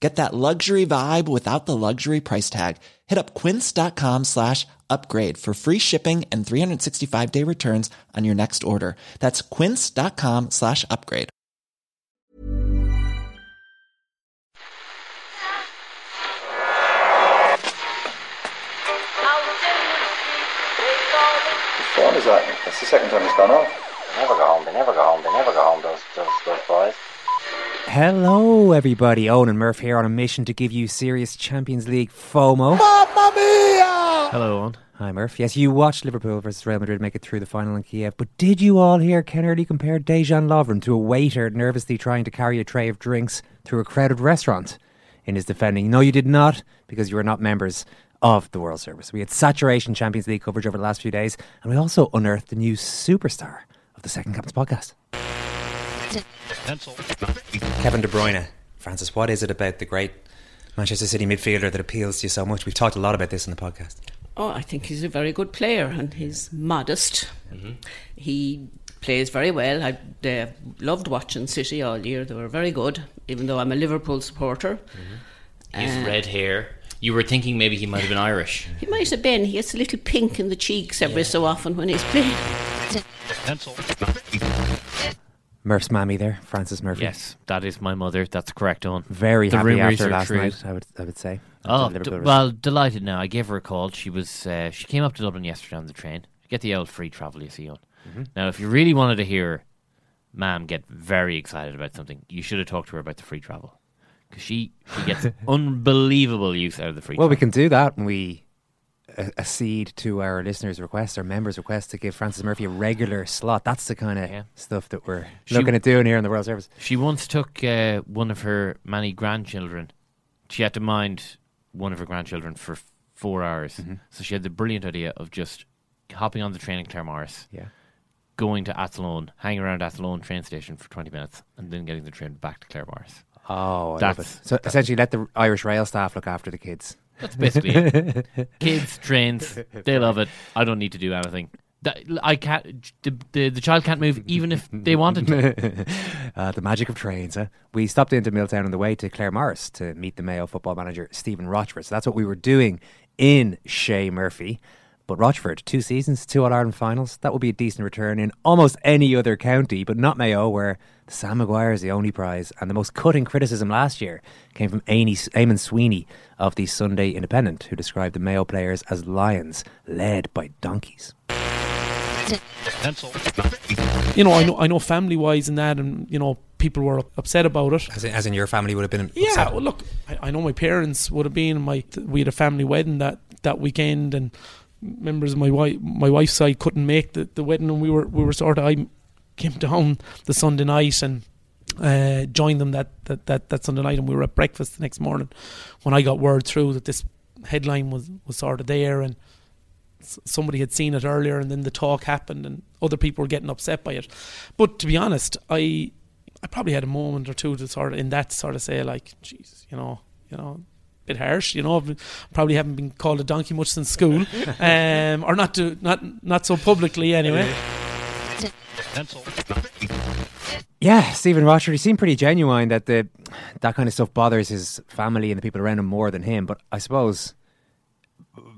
Get that luxury vibe without the luxury price tag. Hit up quince.com slash upgrade for free shipping and 365 day returns on your next order. That's quince.com slash upgrade. What is that? That's the second time it's gone off. They never go home. They never go home. They never go home. Those those those boys. Hello, everybody. Owen and Murph here on a mission to give you serious Champions League FOMO. Mamma mia! Hello, Owen. Hi, Murph. Yes, you watched Liverpool versus Real Madrid make it through the final in Kiev, but did you all hear Ken Early compare Dejan Lovren to a waiter nervously trying to carry a tray of drinks through a crowded restaurant? In his defending, no, you did not, because you are not members of the World Service. We had saturation Champions League coverage over the last few days, and we also unearthed the new superstar of the Second Captains podcast. Kevin De Bruyne. Frances, what is it about the great Manchester City midfielder that appeals to you so much? We've talked a lot about this in the podcast. Oh, I think he's a very good player and he's modest. He plays very well. I uh, loved watching City all year. They were very good, even though I'm a Liverpool supporter. He's Uh, red hair. You were thinking maybe he might have been Irish. He might have been. He gets a little pink in the cheeks every so often when he's playing. Murph's mammy there, Frances Murphy. Yes, that is my mother. That's correct, Owen. Very The happy after last true. night, I would, I would say. Oh, d- well, delighted now. I gave her a call. She was uh, she came up to Dublin yesterday on the train. Get the old free travel, you see, Owen. Mm-hmm. Now, if you really wanted to hear Ma'am get very excited about something, you should have talked to her about the free travel because she she gets unbelievable use out of the free. Well, we can do that when we uh, accede to our listeners' request, our members' request to give Frances Murphy a regular slot. That's the kind of Yeah. stuff that we're She- looking at doing here in the World Service. She once took uh, one of her many grandchildren. She had to mind one of her grandchildren for four hours. Mm-hmm. So she had the brilliant idea of just hopping on the train in Claremorris, Yeah. going to Athlone, hanging around Athlone train station for 20 minutes, and then getting the train back to Claremorris. Oh, I love That's- it. So essentially, let the Irish rail staff look after the kids. That's basically it. Kids, trains, they love it. I don't need to do anything. That, I can't. The, the, the child can't move even if they wanted to. uh, the magic of trains. Huh? We stopped into Milltown on the way to Claremorris to meet the Mayo football manager Stephen Rochford. So that's what we were doing in Shea Murphy. But Rochford, two seasons, two All Ireland finals. That would be a decent return in almost any other county, but not Mayo, where Sam Maguire is the only prize. And the most cutting criticism last year came from Amy, Eamonn Sweeney of the Sunday Independent, who described the Mayo players as lions led by donkeys. you know, I know, I know, family wise and that, and you know, people were upset about it. As in, as in your family would have been Upset. Yeah, well, look, I, I know my parents would have been. My we had a family wedding that that weekend, and members of my wife my wife's side couldn't make the, the wedding, and we were we were sort of I came down the Sunday night and uh, joined them that, that that that Sunday night, and we were at breakfast the next morning. When I got word through that this headline was was sort of there and somebody had seen it earlier and then the talk happened and other people were getting upset by it. But to be honest i i probably had a moment or two to sort of in that sort of say like jesus you know you know bit harsh you know probably haven't been called a donkey much since school um or not to not not so publicly anyway Yeah, Stephen Rochford, he seemed pretty genuine that the that kind of stuff bothers his family and the people around him more than him. But I suppose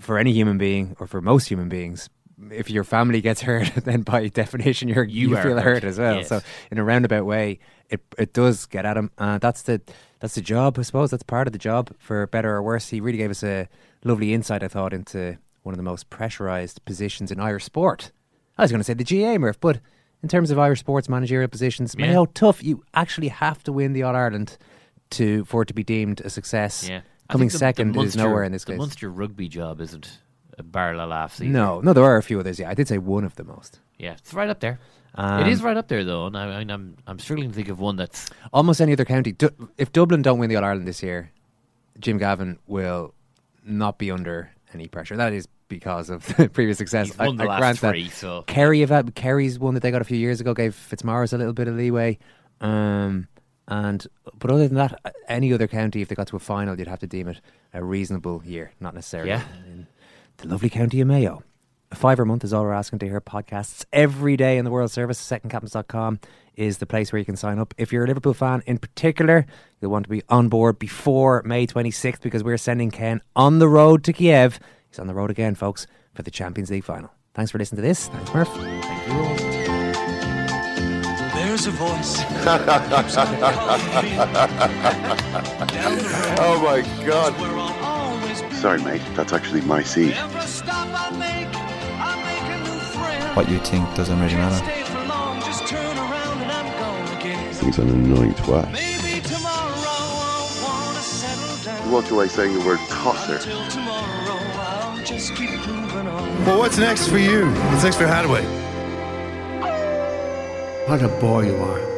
for any human being, or for most human beings, if your family gets hurt, then by definition you're, you, You feel hurt. hurt, as well. yes. So in a roundabout way, it it does get at him. Uh, that's the that's the job, I suppose. That's part of the job, for better or worse. He really gave us a lovely insight, I thought, into one of the most pressurised positions in Irish sport. I was going to say the GAA, Murph, but in terms of Irish sports managerial positions. Yeah. Mayo tough. You actually have to win the All Ireland to for it to be deemed a success. Yeah. Coming the- second the is nowhere in this the case. Munster rugby job isn't a barrel of laughs. either. No, no, there are a few others. Yeah, I did say one of the most. Yeah, it's right up there. Um, it is right up there though, and I, I- I'm I'm struggling to think of one that's Almost any other county. Du- if Dublin don't win the All Ireland this year, Jim Gavin will not be under any pressure. That is because of the previous success. He's won the last grant that. three, so- Kerry have Kerry's one that they got a few years ago gave Fitzmaurice a little bit of leeway. Um, and but other than that, any other county, if they got to a final, you'd have to deem it a reasonable year, not necessarily Yeah. in the lovely county of Mayo. A fiver a month is all we're asking to hear podcasts every day in the World Service. Secondcaptains.com is the place where you can sign up. If you're a Liverpool fan in particular, you'll want to be on board before May 26th because we're sending Ken on the road to Kiev. He's on the road again, folks, for the Champions League final. Thanks for listening to this. Thanks, Murph. Thank you all. There's a voice. oh my god. Sorry, mate. That's actually my seat. What you think doesn't really matter. He's an annoying twat. He walked away saying the word tosser. Well, what's next for you? What's next for Hadaway? What a boy you are.